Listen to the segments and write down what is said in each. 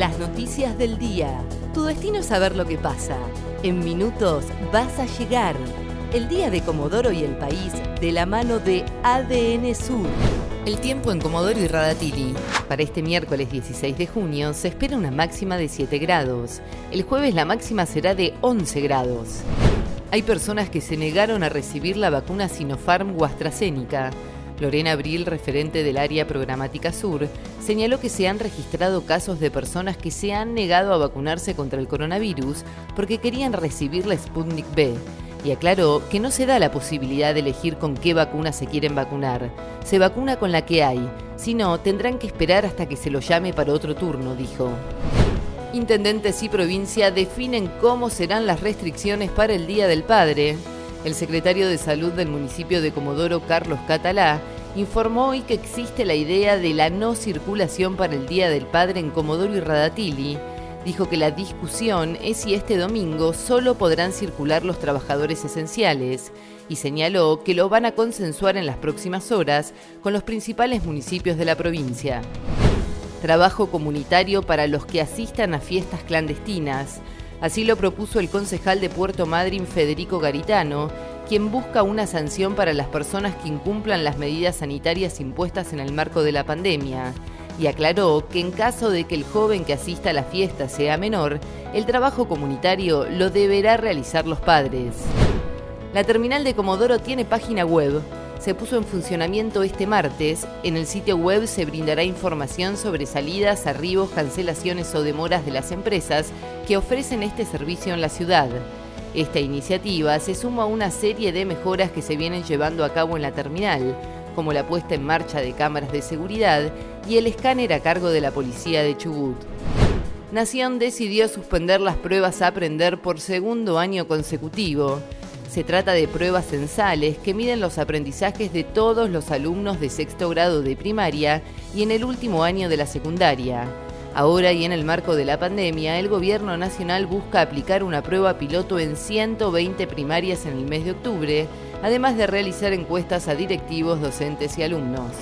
Las noticias del día. Tu destino es saber lo que pasa. En minutos vas a llegar. El día de Comodoro y el país de la mano de ADN Sur. El tiempo en Comodoro y Radatili. Para este miércoles 16 de junio se espera una máxima de 7 grados. El jueves la máxima será de 11 grados. Hay personas que se negaron a recibir la vacuna Sinopharm o AstraZeneca. Lorena Abril, referente del área programática sur, señaló que se han registrado casos de personas que se han negado a vacunarse contra el coronavirus porque querían recibir la Sputnik B y aclaró que no se da la posibilidad de elegir con qué vacuna se quieren vacunar. Se vacuna con la que hay, si no, tendrán que esperar hasta que se lo llame para otro turno, dijo. Intendentes y provincia definen cómo serán las restricciones para el Día del Padre. El secretario de Salud del municipio de Comodoro, Carlos Catalá, informó hoy que existe la idea de la no circulación para el Día del Padre en Comodoro y Radatili. Dijo que la discusión es si este domingo solo podrán circular los trabajadores esenciales y señaló que lo van a consensuar en las próximas horas con los principales municipios de la provincia. Trabajo comunitario para los que asistan a fiestas clandestinas. Así lo propuso el concejal de Puerto Madryn, Federico Garitano, quien busca una sanción para las personas que incumplan las medidas sanitarias impuestas en el marco de la pandemia. Y aclaró que en caso de que el joven que asista a la fiesta sea menor, el trabajo comunitario lo deberá realizar los padres. La terminal de Comodoro tiene página web se puso en funcionamiento este martes. En el sitio web se brindará información sobre salidas, arribos, cancelaciones o demoras de las empresas que ofrecen este servicio en la ciudad. Esta iniciativa se suma a una serie de mejoras que se vienen llevando a cabo en la terminal, como la puesta en marcha de cámaras de seguridad y el escáner a cargo de la policía de Chubut. Nación decidió suspender las pruebas a aprender por segundo año consecutivo. Se trata de pruebas censales que miden los aprendizajes de todos los alumnos de sexto grado de primaria y en el último año de la secundaria. Ahora y en el marco de la pandemia, el Gobierno Nacional busca aplicar una prueba piloto en 120 primarias en el mes de octubre, además de realizar encuestas a directivos, docentes y alumnos.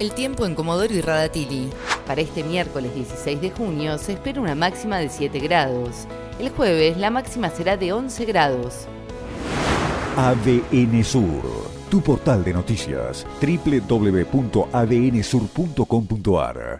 El tiempo en Comodoro y Radatili. Para este miércoles 16 de junio se espera una máxima de 7 grados. El jueves la máxima será de 11 grados. ADN Sur, tu portal de noticias, www.adnsur.com.ar